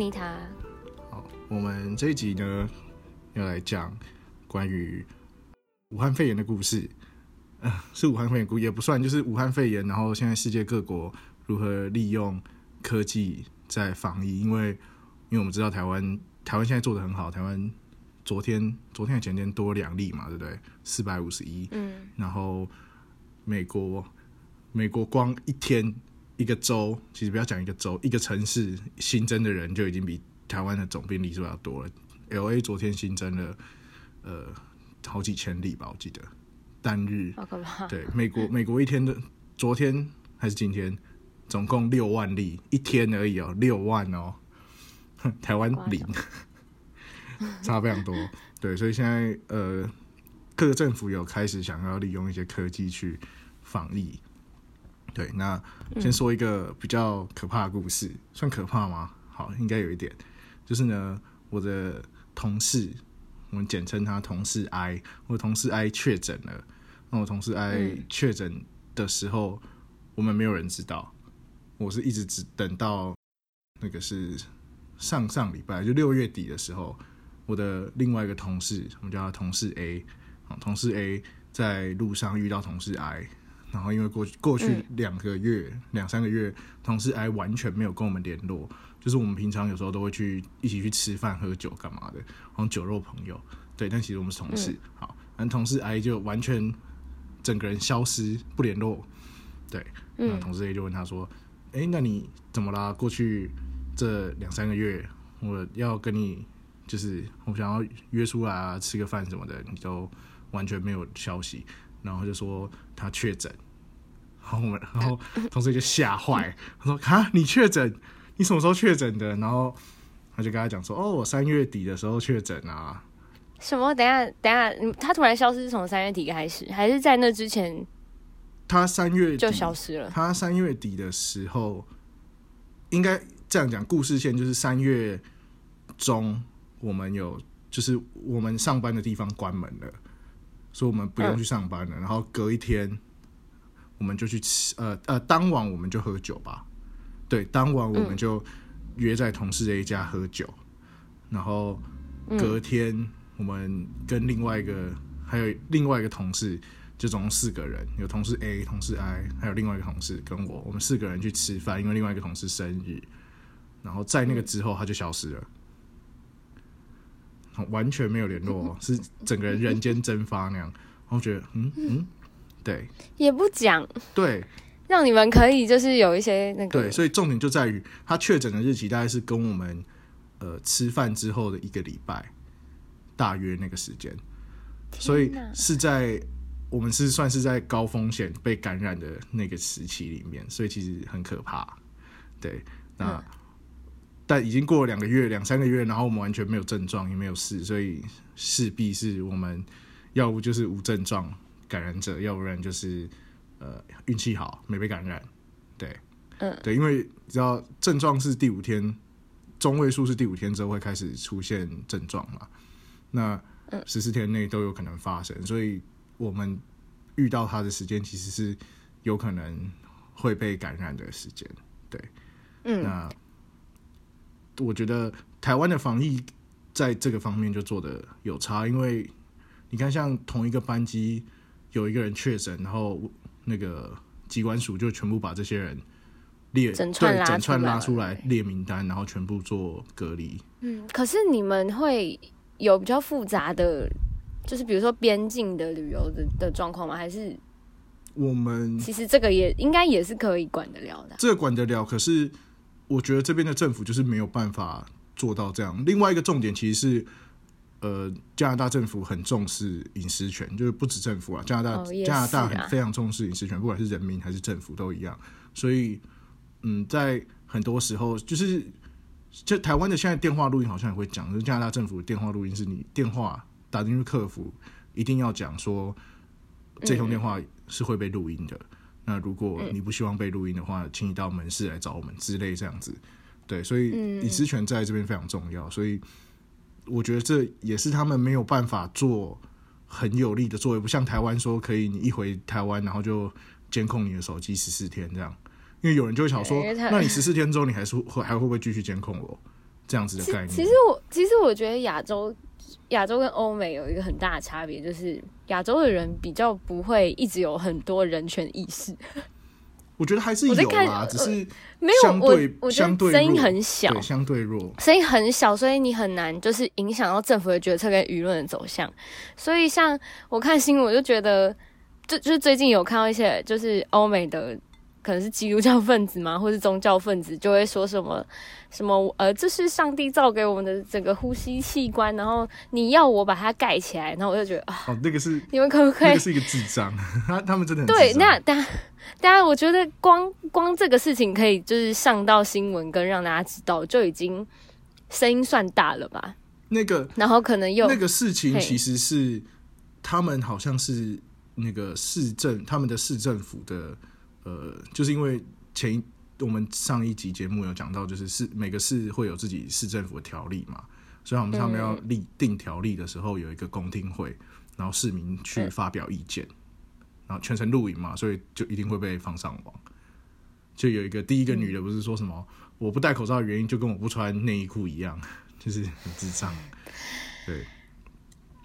妮塔。好，我们这一集呢要来讲关于武汉肺炎的故事。呃，是武汉肺炎故也不算，就是武汉肺炎。然后现在世界各国如何利用科技在防疫？因为因为我们知道台湾台湾现在做的很好，台湾昨天昨天前天多两例嘛，对不对？四百五十一。嗯。然后美国美国光一天一个州，其实不要讲一个州，一个城市新增的人就已经比台湾的总病例数要多了。L A 昨天新增了呃好几千例吧，我记得。单日，好可怕。对，美国美国一天的昨天还是今天，总共六万例一天而已哦，六万哦，台湾零，差非常多。对，所以现在呃，各个政府有开始想要利用一些科技去防疫。对，那先说一个比较可怕的故事，算可怕吗？好，应该有一点，就是呢，我的同事。我们简称他同事 I，我同事 I 确诊了。那我同事 I 确诊的时候，我们没有人知道。我是一直只等到那个是上上礼拜，就六月底的时候，我的另外一个同事，我们叫他同事 A，同事 A 在路上遇到同事 I，然后因为过去过去两个月、两三个月，同事 I 完全没有跟我们联络。就是我们平常有时候都会去一起去吃饭、喝酒干嘛的，好像酒肉朋友。对，但其实我们是同事。好，但同事 A 就完全整个人消失不联络。对，那同事 A 就问他说：“哎，那你怎么啦？过去这两三个月，我要跟你就是我想要约出来啊，吃个饭什么的，你都完全没有消息。”然后就说他确诊。然后我们，然后同事就吓坏，他说：“啊，你确诊？”你什么时候确诊的？然后他就跟他讲说：“哦，我三月底的时候确诊啊。”什么？等下，等下，他突然消失是从三月底开始，还是在那之前？他三月就消失了。他三月底的时候，应该这样讲，故事线就是三月中，我们有就是我们上班的地方关门了，所以我们不用去上班了。然后隔一天，我们就去吃，呃呃，当晚我们就喝酒吧。对，当晚我们就约在同事 A 家喝酒，然后隔天我们跟另外一个还有另外一个同事，就总共四个人，有同事 A、同事 I，还有另外一个同事跟我，我们四个人去吃饭，因为另外一个同事生日，然后在那个之后他就消失了，完全没有联络，是整个人人间蒸发那样，然后觉得嗯嗯，对，也不讲，对。让你们可以就是有一些那个对，所以重点就在于他确诊的日期大概是跟我们呃吃饭之后的一个礼拜，大约那个时间，所以是在我们是算是在高风险被感染的那个时期里面，所以其实很可怕。对，那但已经过了两个月、两三个月，然后我们完全没有症状，也没有事，所以势必是我们要不就是无症状感染者，要不然就是。呃，运气好没被感染，对，嗯，对，因为只要症状是第五天，中位数是第五天之后会开始出现症状嘛，那十四天内都有可能发生，所以我们遇到它的时间其实是有可能会被感染的时间，对，嗯，那我觉得台湾的防疫在这个方面就做的有差，因为你看像同一个班机有一个人确诊，然后。那个机关署就全部把这些人列整串整串拉出来列名单，然后全部做隔离。嗯，可是你们会有比较复杂的，就是比如说边境的旅游的的状况吗？还是我们其实这个也应该也是可以管得了的。这个管得了，可是我觉得这边的政府就是没有办法做到这样。另外一个重点其实是。呃，加拿大政府很重视隐私权，就是不止政府啊，加拿大加拿大很非常重视隐私权，不管是人民还是政府都一样。所以，嗯，在很多时候，就是就台湾的现在电话录音好像也会讲，就是加拿大政府电话录音是你电话打进去客服，一定要讲说这通电话是会被录音的。那如果你不希望被录音的话，请你到门市来找我们之类这样子。对，所以隐私权在这边非常重要，所以。我觉得这也是他们没有办法做很有力的作为，不像台湾说可以，你一回台湾然后就监控你的手机十四天这样。因为有人就会想说那你十四天之后你还是会还会不会继续监控我？这样子的概念。其实我其实我觉得亚洲亚洲跟欧美有一个很大的差别，就是亚洲的人比较不会一直有很多人权意识，我觉得还是有我在看啦，只是没有我相对我觉相对得声音很小对，，相对弱。声音很小，所以你很难就是影响到政府的决策跟舆论的走向。所以像我看新闻，我就觉得，就就是最近有看到一些就是欧美的。可能是基督教分子嘛，或是宗教分子，就会说什么什么呃，这是上帝造给我们的整个呼吸器官，然后你要我把它盖起来，然后我就觉得啊，哦，那个是你们可不可以？那个是一个智障，他 他们真的很对，那大家大家，我觉得光光这个事情可以就是上到新闻跟让大家知道，就已经声音算大了吧？那个然后可能又那个事情其实是他们好像是那个市政，他们的市政府的呃，就是因为前一我们上一集节目有讲到，就是市每个市会有自己市政府的条例嘛，所以我们他们要立定条例的时候有一个公听会，然后市民去嗯发表意见，然后全程录影嘛，所以就一定会被放上网。就有一个第一个女的不是说什么、我不戴口罩的原因就跟我不穿内衣裤一样，就是很智障。对，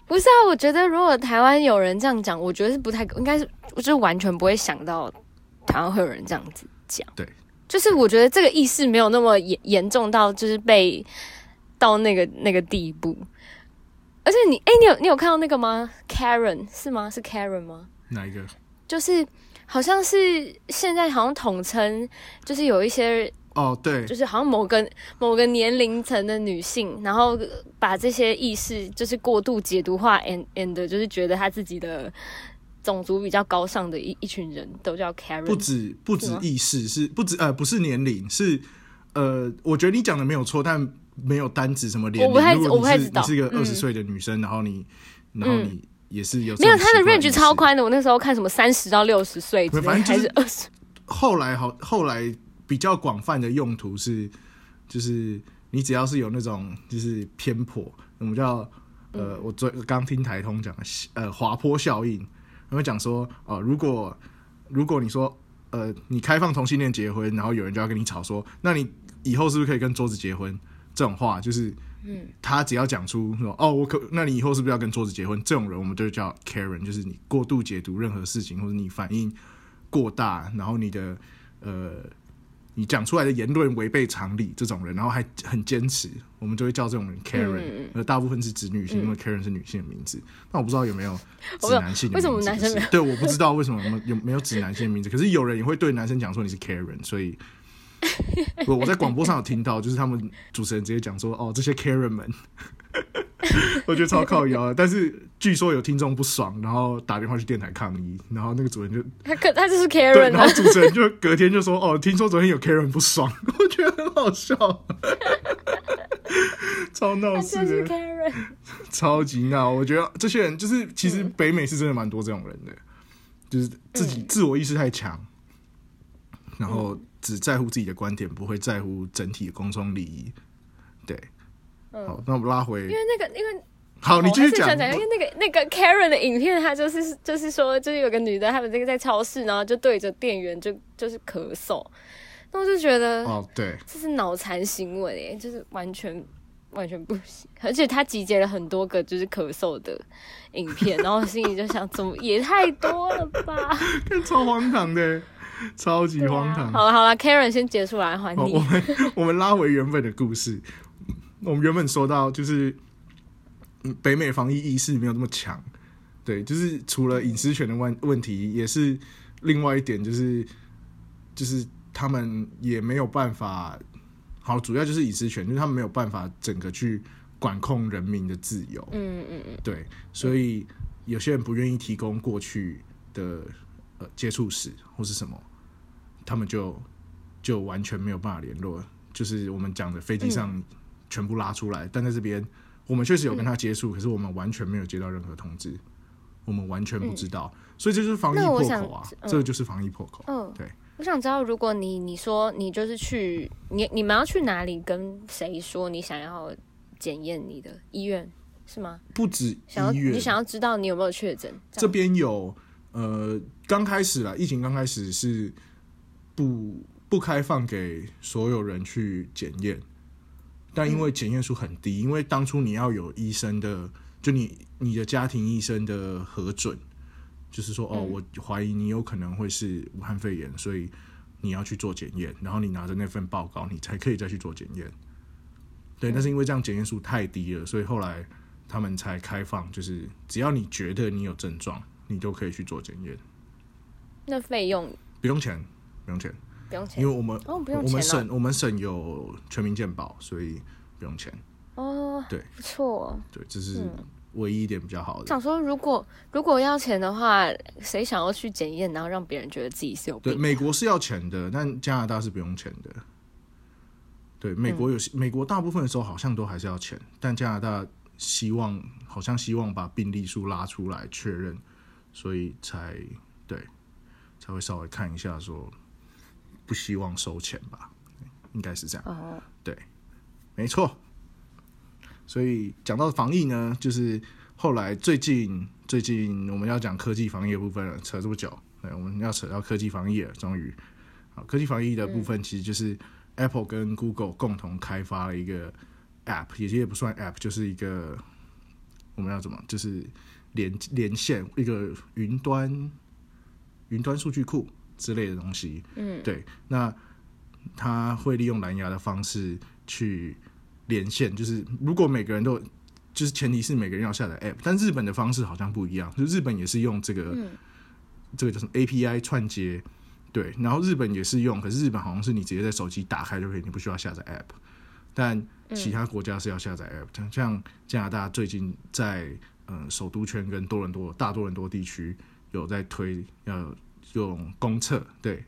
不是啊？我觉得如果台湾有人这样讲，我觉得是不太应该是，我就是完全不会想到台湾会有人这样子讲。对，就是我觉得这个意识没有那么严严重到就是被到那个那个地步。而且你，哎、你有你有看到那个吗？Karen 是吗？是 Karen 吗？哪一个？就是好像是现在好像统称，就是有一些哦，对，就是好像某个某个年龄层的女性，然后把这些意识就是过度解读化，and and 就是觉得她自己的种族比较高尚的一一群人都叫 Karen，不止不止意识，是不止呃不是年龄，是呃，我觉得你讲的没有错，但没有单指什么年龄。我不太我不太知道你是个嗯。二十岁的女生，然后你然后你也是有这没有她的 range 超。宽的，我那时候看什么三十到六十岁反正就是还是二十，后来好后来比较广泛的用途是，就是你只要是有那种就是偏颇，我们叫嗯。呃，我昨刚听台通讲的呃滑坡效应，他会讲说哦、呃如果如果你说呃你开放同性恋结婚，然后有人就要跟你吵说，那你以后是不是可以跟桌子结婚？这种话就是。嗯，他只要讲出说哦，我可，那你以后是不是要跟桌子结婚？这种人我们就叫 Karen，就是你过度解读任何事情，或者你反应过大，然后你的呃，你讲出来的言论违背常理，这种人，然后还很坚持，我们就会叫这种人 Karen。大部分是指女性，因为 Karen 是女性的名字。那我不知道有没有指男性的为什么男生没有对，我不知道为什么我们有没有指男性的名字。可是有人也会对男生讲说你是 Karen，所以。我我在广播上有听到，就是他们主持人直接讲说：“哦，这些 Karen 们，我觉得超靠腰的。”但是据说有听众不爽，然后打电话去电台抗议，然后那个主人就他可她就是，Karen 啊然后，主持人就隔天就说：“哦，听说昨天有 Karen 不爽。”我觉得很好笑，超闹她事就是的，Karen，超级闹。我觉得这些人就是，其嗯实北美是真的蛮多这种人的，就是自己自我意识太强，然后只在乎自己的观点，不会在乎整体的公众利益。对，嗯好，那我们拉回因，为那个因为好，你继续讲因为那个那个 Karen 的影片，她就是就是说，就是有个女的，她们这个在超市，然后就对着店员就就是咳嗽，那我就觉得哦，对，这是脑残行为哎，就是完全完全不行。而且她集结了很多个就是咳嗽的影片，然后心里就想，怎么也太多了吧？超荒唐的，超级荒唐。好了好了，Karen 先结束来还好，你我。们 我们拉回原本的故事。我们原本说到，就是嗯北美防疫意识没有那么强，对，就是除了隐私权的问问题，也是另外一点，就是就是他们也没有办法，好，主要就是隐私权，就是他们没有办法整个去管控人民的自由，嗯嗯嗯，对，所以有些人不愿意提供过去的呃接触史或是什么，他们就就完全没有办法联络。就是我们讲的飞机上全部拉出来，但在这边我们确实有跟他接触，可是我们完全没有接到任何通知，我们完全不知道，所以这就是防疫破口啊，嗯这个就是防疫破口。嗯对，我想知道，如果你你说你就是去你你们要去哪里跟谁说你想要检验你的医院是吗？不止想要医院，你想要知道你有没有确诊？这边有呃，刚开始啦，疫情刚开始是不不开放给所有人去检验，但因为检验数很低，因为当初你要有医生的，就你你的家庭医生的核准，就是说哦，我怀疑你有可能会是武汉肺炎，所以你要去做检验，然后你拿着那份报告，你才可以再去做检验。对，但是因为这样检验数太低了，所以后来他们才开放，就是只要你觉得你有症状，你都可以去做检验。那费用不用钱，不用钱，不用钱，因为我们哦不用我们省我们省有全民健保，所以不用钱。哦，对不错。对，这是嗯唯一一点比较好的。想说，如果如果要钱的话，谁想要去检验，然后让别人觉得自己是有对，美国是要钱的，但加拿大是不用钱的。对，美国有些、美国大部分的时候好像都还是要钱，但加拿大希望好像希望把病例数拉出来确认，所以才对才会稍微看一下说不希望收钱吧，应该是这样。哦，没错。所以讲到防疫呢，就是后来最近最近我们要讲科技防疫的部分了，扯这么久，对，我们要扯到科技防疫了，终于，好，科技防疫的部分其实就是 Apple 跟 Google 共同开发了一个 App，也也不算 App，就是一个我们要怎么，就是连连线一个云端云端数据库之类的东西，嗯，对，那他会利用蓝牙的方式去连线，就是如果每个人都，就是前提是每个人要下载 App，但日本的方式好像不一样，就日本也是用这个、嗯。这个叫什么 API 串接，对，然后日本也是用，可是日本好像是你直接在手机打开就可以，你不需要下载 App，但其他国家是要下载 App，像、像加拿大最近在呃首都圈跟多伦多大多伦多地区有在推要用公测，对，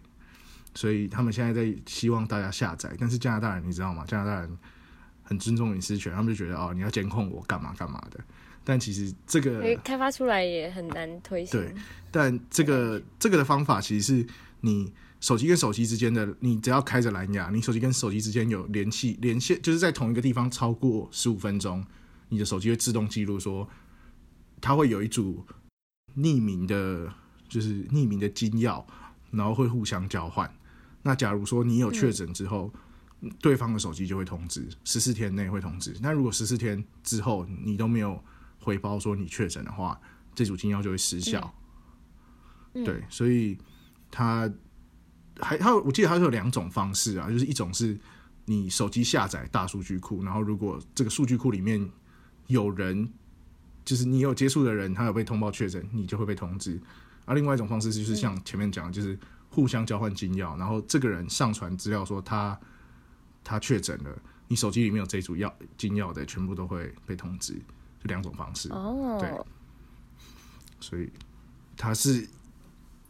所以他们现在在希望大家下载，但是加拿大人你知道吗？加拿大人很尊重隐私权，他们就觉得哦，你要监控我干嘛干嘛的。但其实这个开发出来也很难推行。对但这个这个的方法其实是你手机跟手机之间的，你只要开着蓝牙，你手机跟手机之间有联系连线，就是在同一个地方超过十五分钟，你的手机会自动记录说，它会有一组匿名的，就是匿名的金钥，然后会互相交换。那假如说你有确诊之后，对方的手机就会通知，十四天内会通知。那如果十四天之后你都没有回报说你确诊的话，这组金钥就会失效。嗯对，所以它还它有我记得它是有两种方式啊，就是一种是你手机下载大数据库，然后如果这个数据库里面有人，就是你有接触的人，他有被通报确诊，你就会被通知。而、另外一种方式就是像前面讲的，就是互相交换金钥，然后这个人上传资料说他他确诊了，你手机里面有这组药金钥的，全部都会被通知，就两种方式。哦，对。所以他是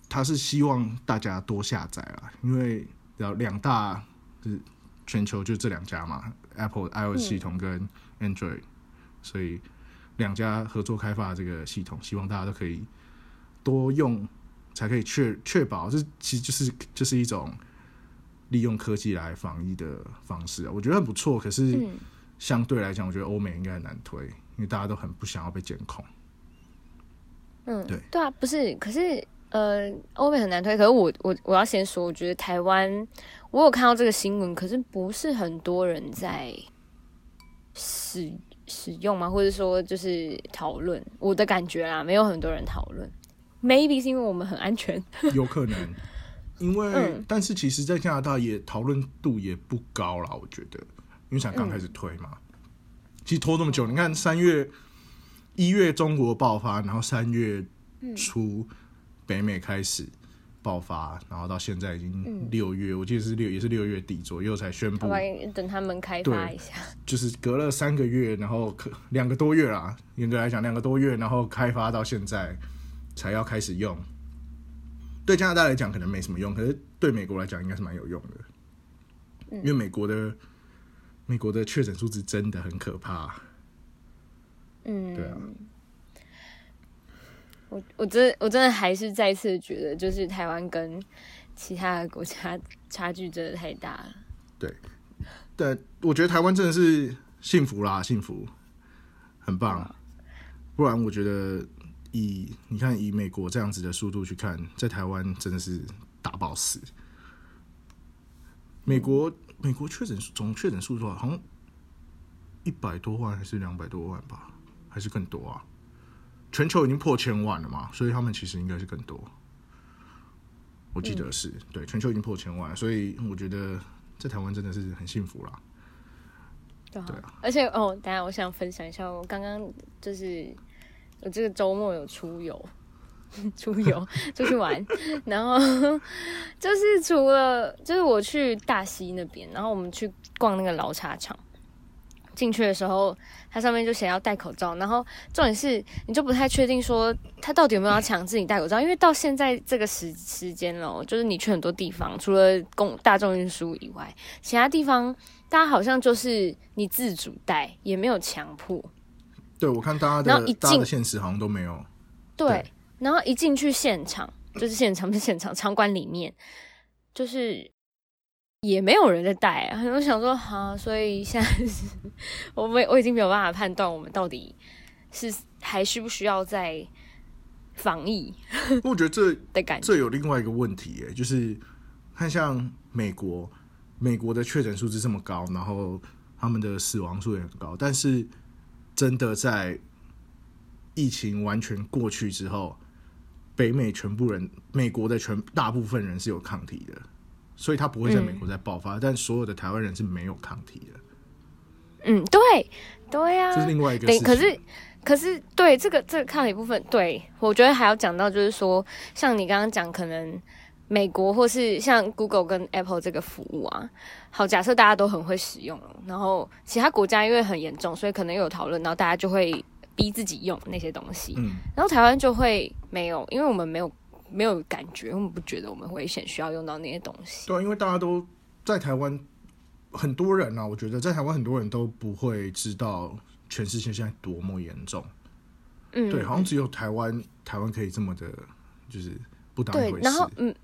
他是希望大家多下载啊，因为要两大就是全球就这两家嘛，Apple iOS 系统跟 Android，、所以两家合作开发这个系统，希望大家都可以多用，才可以确确保这其实就是就是一种利用科技来防疫的方式啊，我觉得很不错。可是嗯，相对来讲，我觉得欧美应该很难推，因为大家都很不想要被监控。嗯，对对啊，不是，可是呃，欧美很难推。可是我我我要先说，我觉得台湾，我有看到这个新闻，可是不是很多人在使使用吗？或者说就是讨论，我的感觉啦，没有很多人讨论。Maybe 是因为我们很安全。有可能，因为、嗯但是其实，在加拿大也讨论度也不高啦，我觉得，因为才刚开始推嘛。其实拖这么久，你看三月、一月中国爆发，然后三月初北美开始爆发，然后到现在已经六月，我记得是六也是六月底左右才宣布，等他们开发一下。就是隔了三个月，然后可两个多月啦，严格来讲两个多月，然后开发到现在才要开始用。对加拿大来讲可能没什么用，可是对美国来讲应该是蛮有用的，因为美国的美国的确诊数字真的很可怕。嗯，对啊，我我真我真的还是再次觉得，就是台湾跟其他的国家 差距真的太大了。对但我觉得台湾真的是幸福啦，幸福，很棒。不然我觉得以你看以美国这样子的速度去看，在台湾真的是打爆死。美国美国确诊总确诊数多少？好像一百多万还是两百多万吧，还是更多啊？全球已经破千万了嘛，所以他们其实应该是更多。我记得是对，全球已经破千万，所以我觉得在台湾真的是很幸福啦。对啊，而且哦，等下我想分享一下，我刚刚就是我这个周末有出游，出游出去玩，然后就是除了就是我去大溪那边，然后我们去逛那个老茶厂。进去的时候，它上面就写要戴口罩，然后重点是你就不太确定说他到底有没有要强制你戴口罩，因为到现在这个时时间了，就是你去很多地方，除了公大众运输以外，其他地方大家好像就是你自主戴，也没有强迫。对，我看大家的大家的现实好像都没有。对，然后一进去现场，就是现场 是现场场馆里面，就是。也没有人在带啊，我想说好，所以现在我们我已经没有办法判断我们到底是还需不需要再防疫。我觉得这的感觉，这有另外一个问题，哎，就是看像美国，美国的确诊数字这么高，然后他们的死亡数也很高，但是真的在疫情完全过去之后，北美全部人，美国的全大部分人是有抗体的。所以他不会在美国再爆发，但所有的台湾人是没有抗体的。嗯，对，对呀，这是另外一个。可是，可是，对这个这个抗体部分，对我觉得还要讲到，就是说，像你刚刚讲，可能美国或是像 Google 跟 Apple 这个服务啊，好，假设大家都很会使用，然后其他国家因为很严重，所以可能又有讨论，然后大家就会逼自己用那些东西，嗯，然后台湾就会没有，因为我们没有。没有感觉，我们不觉得我们危险需要用到那些东西。对，因为大家都在台湾，很多人啊，我觉得在台湾很多人都不会知道全世界现在多么严重。嗯，对，好像只有台湾，台湾可以这么的，就是不当回事。然后，嗯，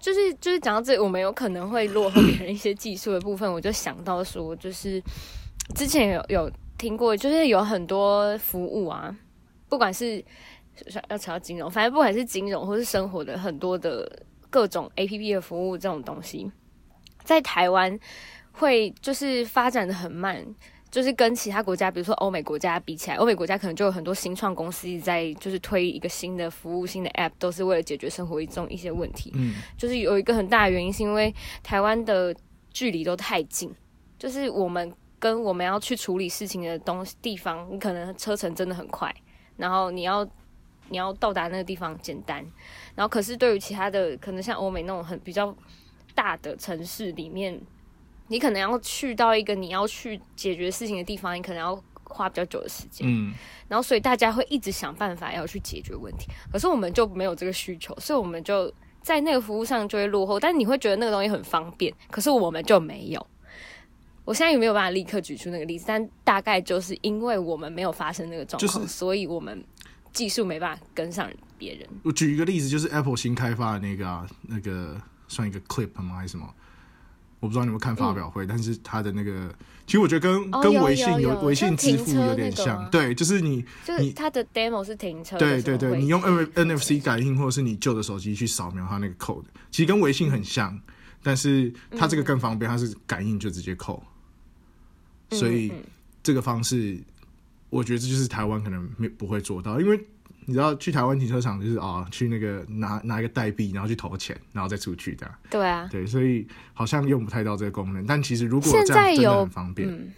就是就是讲到这，我们有可能会落后别人一些技术的部分，我就想到说，就是之前有有听过，就是有很多服务啊，不管是。要扯到金融，反正不管是金融或是生活的很多的各种 A P P 的服务这种东西，在台湾会就是发展的很慢，就是跟其他国家，比如说欧美国家比起来，欧美国家可能就有很多新创公司在就是推一个新的服务、新的 App，都是为了解决生活一种一些问题。嗯，就是有一个很大的原因，是因为台湾的距离都太近，就是我们跟我们要去处理事情的东西地方，你可能车程真的很快，然后你要。你要到达那个地方简单，然后可是对于其他的，可能像欧美那种很比较大的城市里面，你可能要去到一个你要去解决事情的地方，你可能要花比较久的时间。嗯，然后所以大家会一直想办法要去解决问题，可是我们就没有这个需求，所以我们就在那个服务上就会落后。但你会觉得那个东西很方便，可是我们就没有。我现在也没有办法立刻举出那个例子，但大概就是因为我们没有发生那个状况，所以我们。技术没办法跟上别人。我举一个例子，就是 Apple 新开发的那个啊，那个算一个 Clip 吗？还是什么？我不知道你们看发表会，但是它的那个，其实我觉得跟跟微信有微信支付有点像。对，就是你，就是它的 demo 是停车。对对对，你用 N NFC 感应，或者是你旧的手机去扫描它那个 code，其实跟微信很像，但是它这个更方便，它是感应就直接扣。所以这个方式。我觉得这就是台湾可能没不会做到，因为你知道去台湾停车场就是啊，去那个拿拿一个代币，然后去投钱，然后再出去的。对啊，对，所以好像用不太到这个功能。但其实如果这样真的很方便。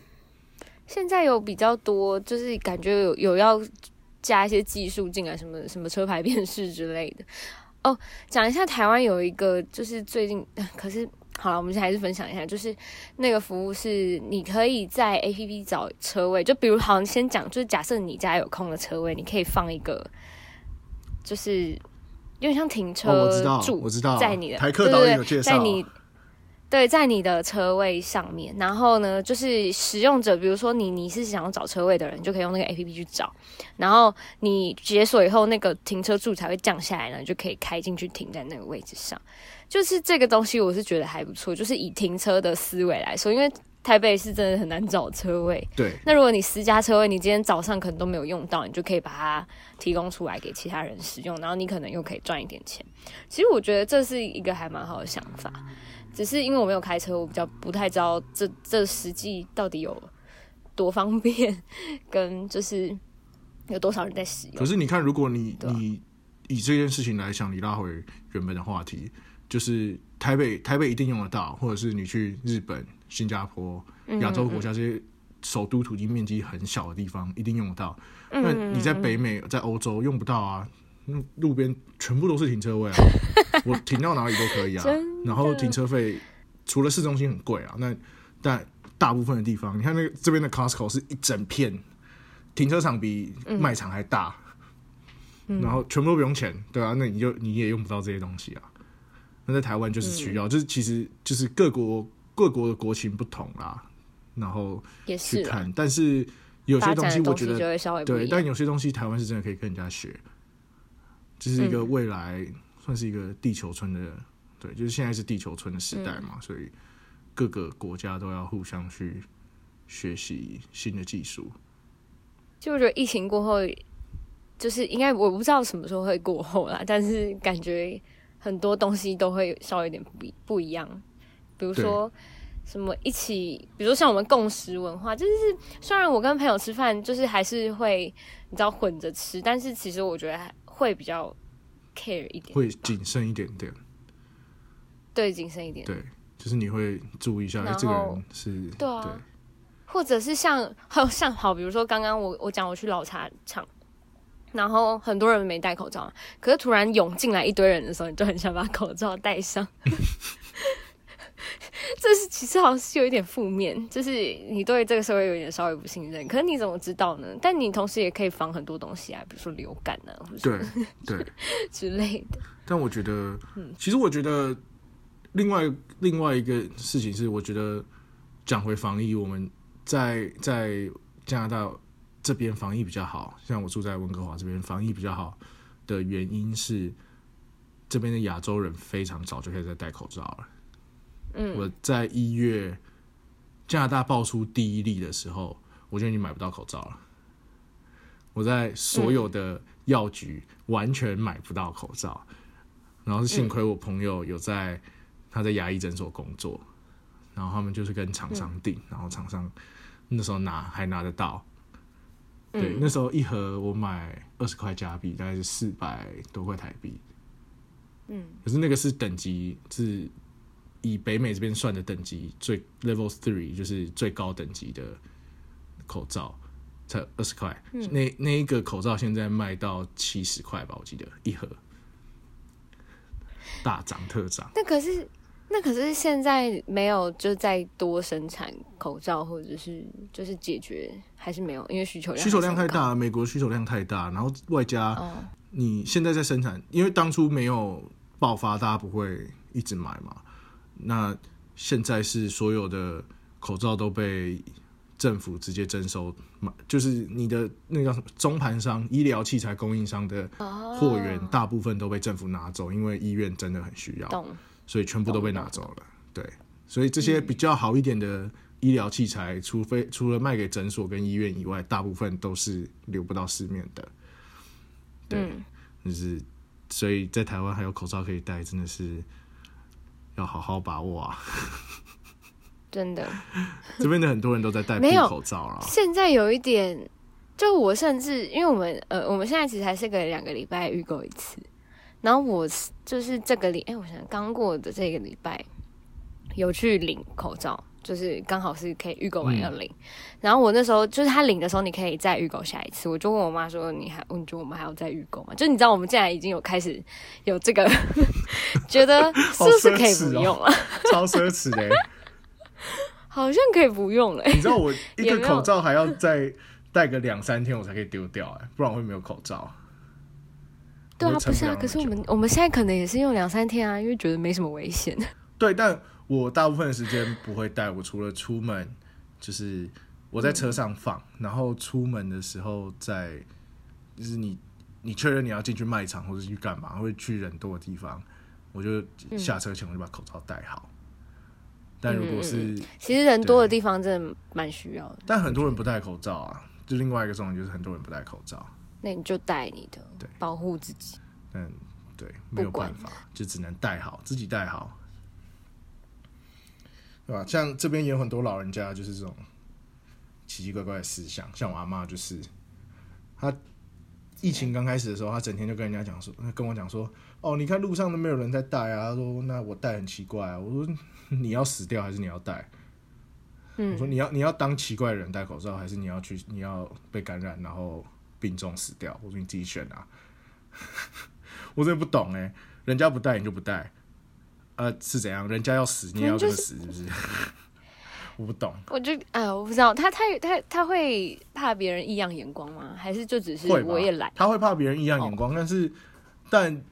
现在有比较多，就是感觉有有要加一些技术进来，什么什么车牌辨识之类的。哦，讲一下台湾有一个，就是最近可是。好了，我们先还是分享一下，就是那个服务是你可以在 A P P 找车位，就比如好，先讲，就是假设你家有空的车位，你可以放一个，就是有点像停车，我知道，我知道，在你的台客导演有介绍，在你对，在你的车位上面，然后呢，就是使用者，比如说你你是想要找车位的人，就可以用那个 A P P 去找，然后你解锁以后，那个停车柱才会降下来呢，就可以开进去停在那个位置上。就是这个东西，我是觉得还不错。就是以停车的思维来说，因为台北是真的很难找车位。对。那如果你私家车位，你今天早上可能都没有用到，你就可以把它提供出来给其他人使用，然后你可能又可以赚一点钱。其实我觉得这是一个还蛮好的想法。只是因为我没有开车，我比较不太知道这这实际到底有多方便，跟就是有多少人在使用。可是你看，如果你你以这件事情来想，你拉回原本的话题，就是台北台北一定用得到，或者是你去日本、新加坡、嗯亚洲国家这些首都土地面积很小的地方，一定用得到。嗯那你在北美、在欧洲用不到啊，嗯路边全部都是停车位啊，我停到哪里都可以啊。然后停车费除了市中心很贵啊，那但大部分的地方，你看那个这边的 Costco 是一整片停车场比卖场还大，然后全部都不用钱，对啊，那你就你也用不到这些东西啊。那在台湾就是需要，就是其实就是各国各国的国情不同啦，然后也是啦去看，但是有些东西我觉得对，但有些东西台湾是真的可以跟人家学，这是一个未来、算是一个地球村的，对，就是现在是地球村的时代嘛，所以各个国家都要互相去学习新的技术。就我觉得疫情过后，就是应该我不知道什么时候会过后啦，但是感觉很多东西都会稍微有点不一不一样，比如说。什么一起，比如说像我们共识文化，就是虽然我跟朋友吃饭，就是还是会你知道混着吃，但是其实我觉得还会比较 care 一点，会谨慎一点点，对谨慎一点，对，就是你会注意一下，哎、这个人是，对啊或者是像还有像好，比如说刚刚我我讲我去老茶厂，然后很多人没戴口罩，可是突然涌进来一堆人的时候，你就很想把口罩戴上。这是其实好像是有一点负面，就是你对这个社会有点稍微不信任。可是你怎么知道呢？但你同时也可以防很多东西啊，比如说流感啊，或者对 对。之类的。但我觉得，其实我觉得另外另外一个事情是，我觉得讲回防疫，我们在在加拿大这边防疫比较好，像我住在温哥华这边防疫比较好的原因是，这边的亚洲人非常早就开始在戴口罩了。嗯，我在一月加拿大爆出第一例的时候，我就已经买不到口罩了。我在所有的药局完全买不到口罩，然后是幸亏我朋友有在他在牙医诊所工作，然后他们就是跟厂商订，然后厂商那时候拿还拿得到。对，嗯那时候一盒我买二十块加币，大概是四百多块台币。嗯，可是那个是等级是以北美这边算的等级最 level three，就是最高等级的口罩，才二十块。那那一个口罩现在卖到七十块吧，我记得一盒，大涨特涨。那可是那可是现在没有就再多生产口罩，或者是就是解决还是没有，因为需求量需求量太。大，美国需求量太大，然后外加哦，你现在在生产，因为当初没有爆发，大家不会一直买嘛。那现在是所有的口罩都被政府直接征收，买就是你的那个叫什么中盘商、医疗器材供应商的哦。货源，大部分都被政府拿走，因为医院真的很需要，所以全部都被拿走了。对，所以这些比较好一点的医疗器材，除非除了卖给诊所跟医院以外，大部分都是流不到市面的。对，嗯。就是所以在台湾还有口罩可以戴，真的是要好好把握啊！真的，这边的很多人都在戴布没有口罩了。现在有一点，就我甚至因为我们呃，我们现在其实还是个两个礼拜预购一次，然后我是就是这个礼，哎、我想想刚过的这个礼拜有去领口罩，就是刚好是可以预购完要领，然后我那时候就是他领的时候，你可以再预购下一次，我就问我妈说，你还你觉得我们还要再预购吗？就你知道我们现在已经有开始有这个，觉得是不是可以不用了？超奢侈的欸、好像可以不用了、你知道我一个口罩还要再戴个两三天，我才可以丢掉、哎，不然我会没有口罩。对啊，不是啊，可是我们我们现在可能也是用两三天啊，因为觉得没什么危险。对，但我大部分的时间不会带，我除了出门就是我在车上放，然后出门的时候在就是你你确认你要进去卖场或者去干嘛，会去人多的地方，我就下车前我就把口罩戴好。但如果是，其实人多的地方真的蛮需要的，但很多人不戴口罩啊，就另外一个重点就是很多人不戴口罩，那你就戴你的对，保护自己。嗯对没有办法，就只能戴好，自己戴好。对吧？像这边也有很多老人家，就是这种奇奇怪怪的思想。像我阿妈就是，她疫情刚开始的时候，她整天就跟人家讲说，跟我讲说，哦，你看路上都没有人在戴啊。她说，那我戴很奇怪啊。我说，你要死掉还是你要戴？我说，嗯，你要你要当奇怪的人戴口罩，还是你要去你要被感染然后病重死掉？我说你自己选啊。我真的不懂哎、人家不戴你就不戴，呃，是怎样？人家要死你也要死，是不是？我不懂，我就哎，我不知道他他他他会怕别人异样眼光吗？还是就只是我也懒？他会怕别人异样眼光，但是但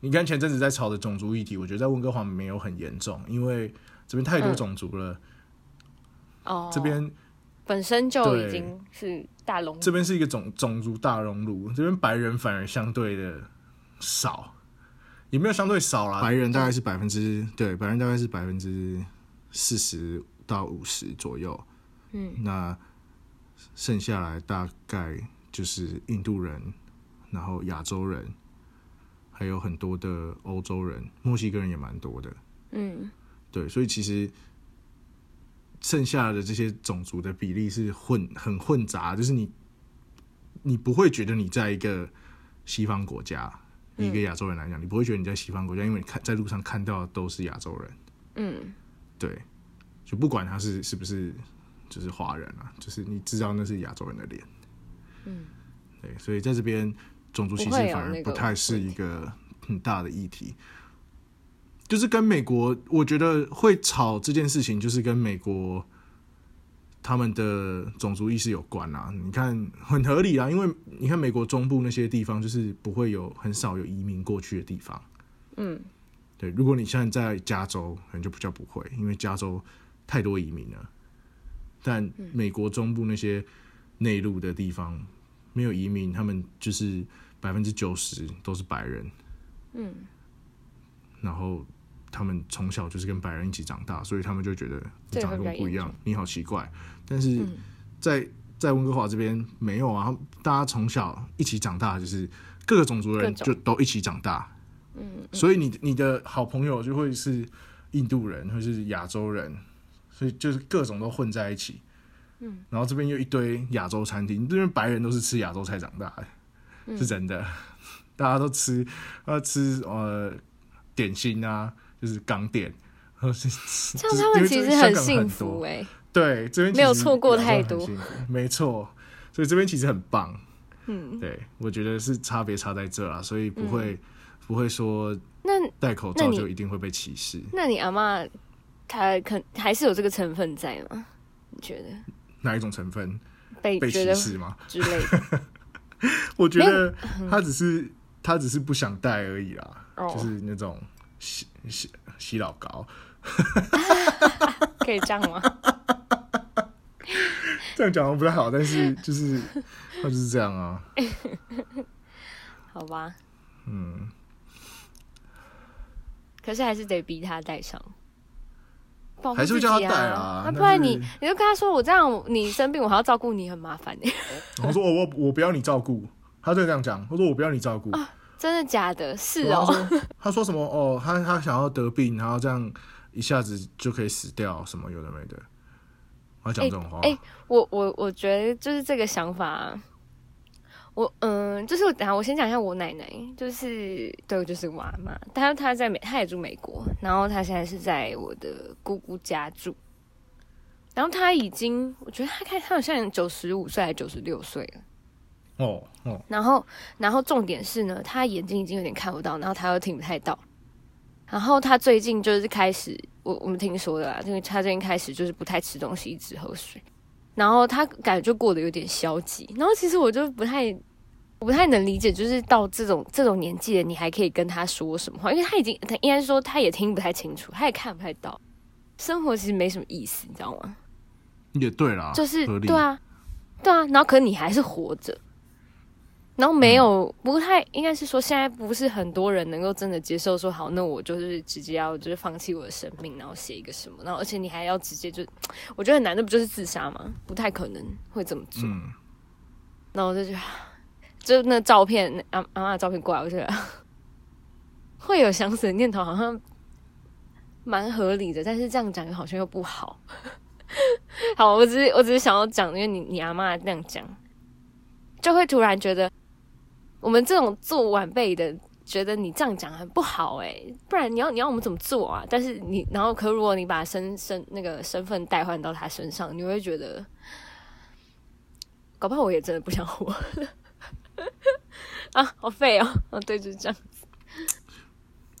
你看前阵子在吵的种族议题，我觉得在温哥华没有很严重，因为这边太多嗯种族了，哦，这边本身就已经是大龙这边是一个种种族大熔炉，这边白人反而相对的少，也没有相对少啦。白人大概是百分之对，白人大概是百分之四十到五十左右。嗯，那剩下来大概就是印度人，然后亚洲人，还有很多的欧洲人，墨西哥人也蛮多的。嗯对，所以其实剩下的这些种族的比例是混很混杂，就是你你不会觉得你在一个西方国家，以一个亚洲人来讲，你不会觉得你在西方国家，因为你看在路上看到的都是亚洲人，嗯。对，就不管他是是不是就是华人啊，就是你知道那是亚洲人的脸，嗯，对，所以在这边种族歧视反而不太是一个很大的议题。就是跟美国，我觉得会吵这件事情，就是跟美国他们的种族意识有关啊。你看很合理啊，因为你看美国中部那些地方，就是不会有很少有移民过去的地方。嗯对，如果你现在在加州，可能就比较不会，因为加州太多移民了。但美国中部那些内陆的地方没有移民，他们就是百分之九十都是白人，嗯然后他们从小就是跟白人一起长大，所以他们就觉得你这个长得跟我不一样，你好奇怪。但是嗯。在在温哥华这边没有啊，大家从小一起长大，就是各个种族的人就都一起长大，嗯所以你你的好朋友就会是印度人，或是亚洲人，所以就是各种都混在一起。嗯，然后这边又一堆亚洲餐厅，这边白人都是吃亚洲菜长大的，嗯。是真的，大家都吃呃吃呃点心啊，就是港点，然后是这样他们其实很幸福哎、对，这边没有错过太多。没错，所以这边其实很棒。嗯，对，我觉得是差别差在这啊，所以不会、不会说那戴口罩就一定会被歧视。那你阿妈她肯还是有这个成分在吗？你觉得？哪一种成分？被被歧视吗？之类的？我觉得他只是他只是不想戴而已啦，哦。就是那种洗洗洗老膏，可以这样吗？这样讲不太好，但是 就是他就是这样啊。好吧，嗯，可是还是得逼他戴上。还是会叫他戴啊啊但那不然你是你就跟他说我这样你生病我还要照顾你很麻烦哎、我说我我我不要你照顾，他就这样讲，他说我不要你照顾，真的假的？是哦，他说 他说什么哦，他他想要得病，然后这样一下子就可以死掉，什么有的没的，他讲这种话，哎我我我觉得就是这个想法，我嗯，就是我等下我先讲一下我奶奶，就是对，就是我阿妈，她她在美，她也住美国，然后她现在是在我的姑姑家住，然后她已经，我觉得她看她好像九十五岁还九十六岁了。哦哦，然后，然后重点是呢，他眼睛已经有点看不到，然后他又听不太到。然后他最近就是开始，我我们听说的啦，就是他最近开始就是不太吃东西，一直喝水。然后他感觉就过得有点消极。然后其实我就不太，我不太能理解，就是到这种 这种年纪了，你还可以跟他说什么话？因为他已经，他应该说他也听不太清楚，他也看不太到。生活其实没什么意思，你知道吗？也对啦，就是对啊，对啊，然后可你还是活着，然后没有、不太应该是说现在不是很多人能够真的接受说好，那我就是直接要就是放弃我的生命，然后写一个什么，然后而且你还要直接就，我觉得很难那不就是自杀吗？不太可能会这么做。嗯，然后我就觉得，就那照片，阿阿妈的照片过来，我觉得会有想死的念头，好像蛮合理的，但是这样讲好像又不好。好，我只是我只是想要讲，因为你你阿妈那样讲，就会突然觉得我们这种做晚辈的，觉得你这样讲很不好哎、不然你要你要我们怎么做啊？但是你然后可如果你把身身那个身份代换到他身上，你会觉得，搞不好我也真的不想活了 啊，好废哦！啊，对，就是这样子。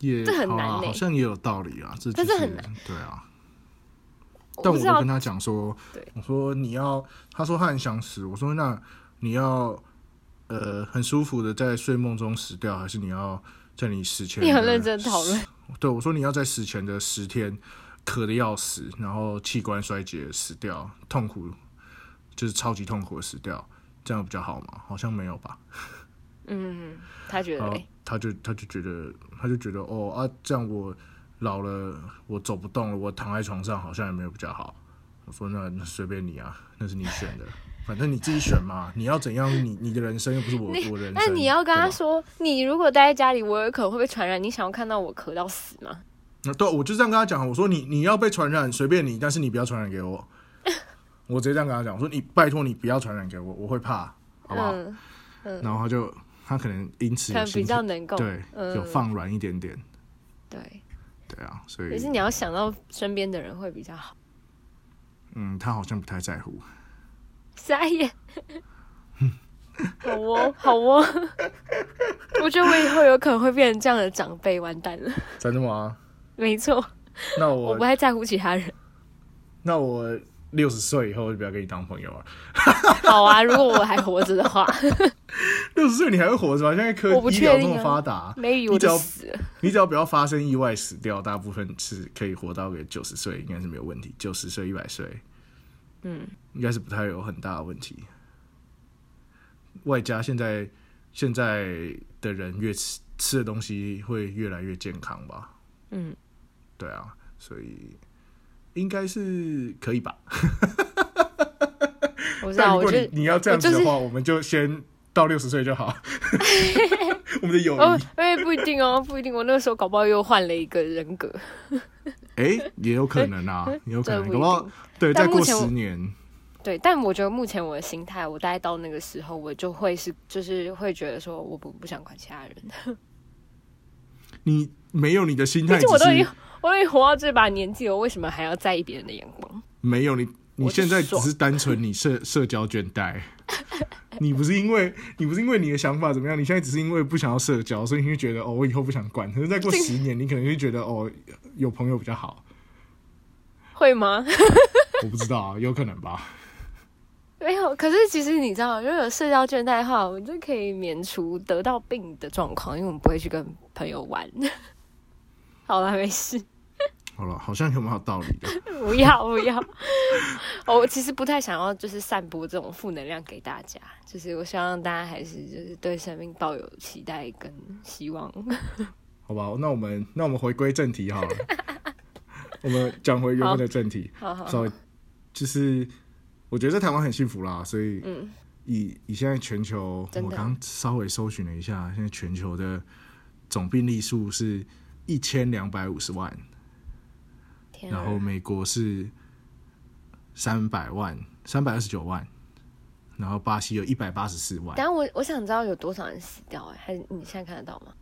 也这很难好像也有道理啊，这就是但很难对啊。但我就跟他讲说对，我说你要，他说他很想死，我说那你要呃很舒服的在睡梦中死掉，还是你要在你死前？你很认真讨论。对，我说你要在死前的十天渴的要死，然后器官衰竭死掉，痛苦就是超级痛苦的死掉，这样比较好吗？好像没有吧。嗯，他觉得他就他就觉得他就觉得哦啊，这样我老了，我走不动了，我躺在床上好像也没有比较好。我说那那随便你啊，那是你选的，反正你自己选嘛。你要怎样，你你的人生又不是我我的人生。那你要跟他说，你如果待在家里，我有可能会被传染。你想要看到我咳到死吗？那对，我就这样跟他讲，我说你你要被传染随便你，但是你不要传染给我。我直接这样跟他讲，我说你拜托你不要传染给我，我会怕，好不好？嗯，然后他就他可能因此可能比较能够对、嗯有放软一点点，对，对啊，所以可是你要想到身边的人会比较好。嗯，他好像不太在乎。傻眼。好哦，好哦。我觉得我以后有可能会变成这样的长辈，完蛋了。真的吗？没错，那我我不太在乎其他人。那我六十岁以后就不要跟你当朋友了。好啊，如果我还活着的话六十岁你还会活着吗？现在科我不医疗这么发达要就死了。你只要不要发生意外死掉，大部分是可以活到个九十岁，应该是没有问题。九十岁、一百岁，嗯，应该是不太有很大的问题。外加现在现在的人越吃吃的东西会越来越健康吧？嗯，对啊，所以应该是可以吧？我知道，但如果你你要这样子的话，我们就先到六十岁就好。我们的友哦谊，，哎，不一定哦，不一定。我那个时候搞不好又换了一个人格。哎、也有可能啊，也有可能，搞不好对，再过十年，对，但我觉得目前我的心态，我大概到那个时候，我就会是，就是会觉得说，我不不想管其他人。你没有你的心态，我都已经，我都已经活到这把年纪了，我为什么还要在意别人的眼光？没有你，你现在只是单纯你社社交倦怠。你不是因为你不是因为你的想法怎么样，你现在只是因为不想要社交，所以你会觉得哦，我以后不想管。可是再过十年，你可能会觉得哦，有朋友比较好。会吗？我不知道啊，有可能吧。没有，可是其实你知道，如果有社交倦怠的话，我们就可以免除得到病的状况，因为我们不会去跟朋友玩。好了，没事，好了，好像有蛮有道理的。不 要不要。我其实不太想要，就是散播这种负能量给大家，就是我希望大家还是就是对生命抱有期待跟希望。好吧，那我们那我们回归正题好了。我们讲回原本的正题，好好稍微就是我觉得在台湾很幸福啦，所以嗯，以以现在全球，我刚稍微搜寻了一下，现在全球的总病例数是一千两百五十万，天啊然后美国是三百万，三百二十九万，然后巴西有一百八十四万但，我我想知道有多少人死掉哎、还是你现在看得到吗？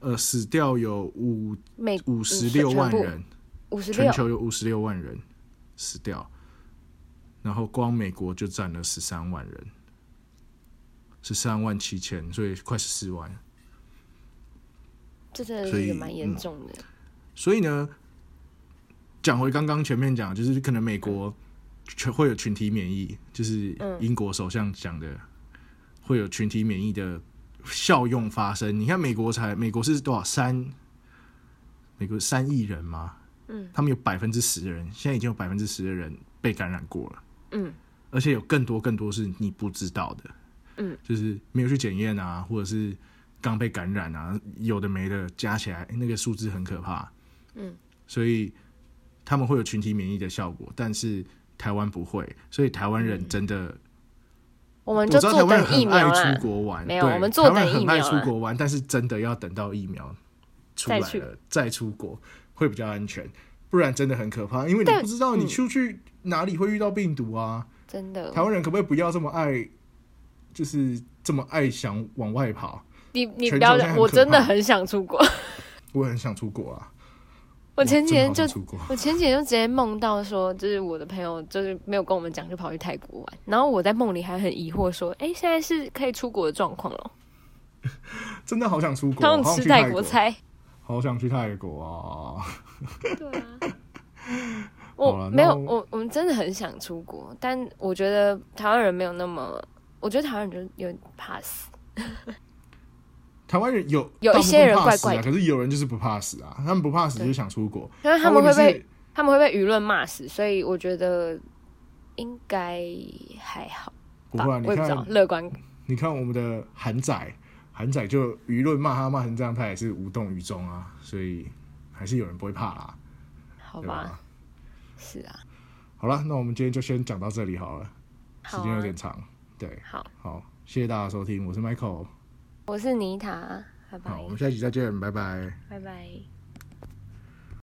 呃，死掉有五美五十六万人，五十六，全球有五十六万人死掉，然后光美国就占了十三万人，十三万七千，所以快十四万。这真的所以是一个蛮严嗯重的。所以呢，讲回刚刚前面讲，就是可能美国全会有群体免疫，就是嗯英国首相讲的，会有群体免疫的效用发生。你看美国才美国是多少三？美国三亿人吗？嗯，他们有百分之十的人，现在已经有百分之十的人被感染过了。嗯，而且有更多更多是你不知道的，嗯，就是没有去检验啊，或者是刚被感染啊，有的没的加起来，那个数字很可怕，嗯，所以他们会有群体免疫的效果，但是台湾不会，所以台湾人真的，我们我知道台就坐湾人很等疫苗爱啦出。国玩，没有对我们坐等台湾人很爱疫苗啦出国玩，但是真的要等到疫苗出来了再出国，会比较安全，不然真的很可怕，因为你但不知道你嗯出去哪里会遇到病毒啊。真的台。湾人可不可以不要这么爱，就是这么爱想往外跑？你你全不要我真的怕很想出国。我也很想出国啊。我前几天就我前几天就直接梦到说，就是我的朋友就是没有跟我们讲，就跑去泰国玩。然后我在梦里还很疑惑说，哎、现在是可以出国的状况了。真的好想出国，他好想们吃泰国，菜。好想去泰国啊！对啊。我没有，我我们真的很想出国，但我觉得台湾人没有那么，我觉得台湾人就有点怕死。台湾人有有一些人怕死啊，可是有人就是不怕死啊，他们不怕死就是想出国，因为他们会被他们会被舆论骂死，所以我觉得应该还好。不会啊，你看乐观。你看我们的韩仔，韩仔就舆论骂他骂成这样，他也是无动于衷啊，所以还是有人不会怕啦，好吧吧？？是啊，好了，那我们今天就先讲到这里好了，时好啊间有点，长，对，好，好，谢谢大家收听，我是 Michael，我是妮塔，拜拜好，我，们下期再见，拜拜。拜拜。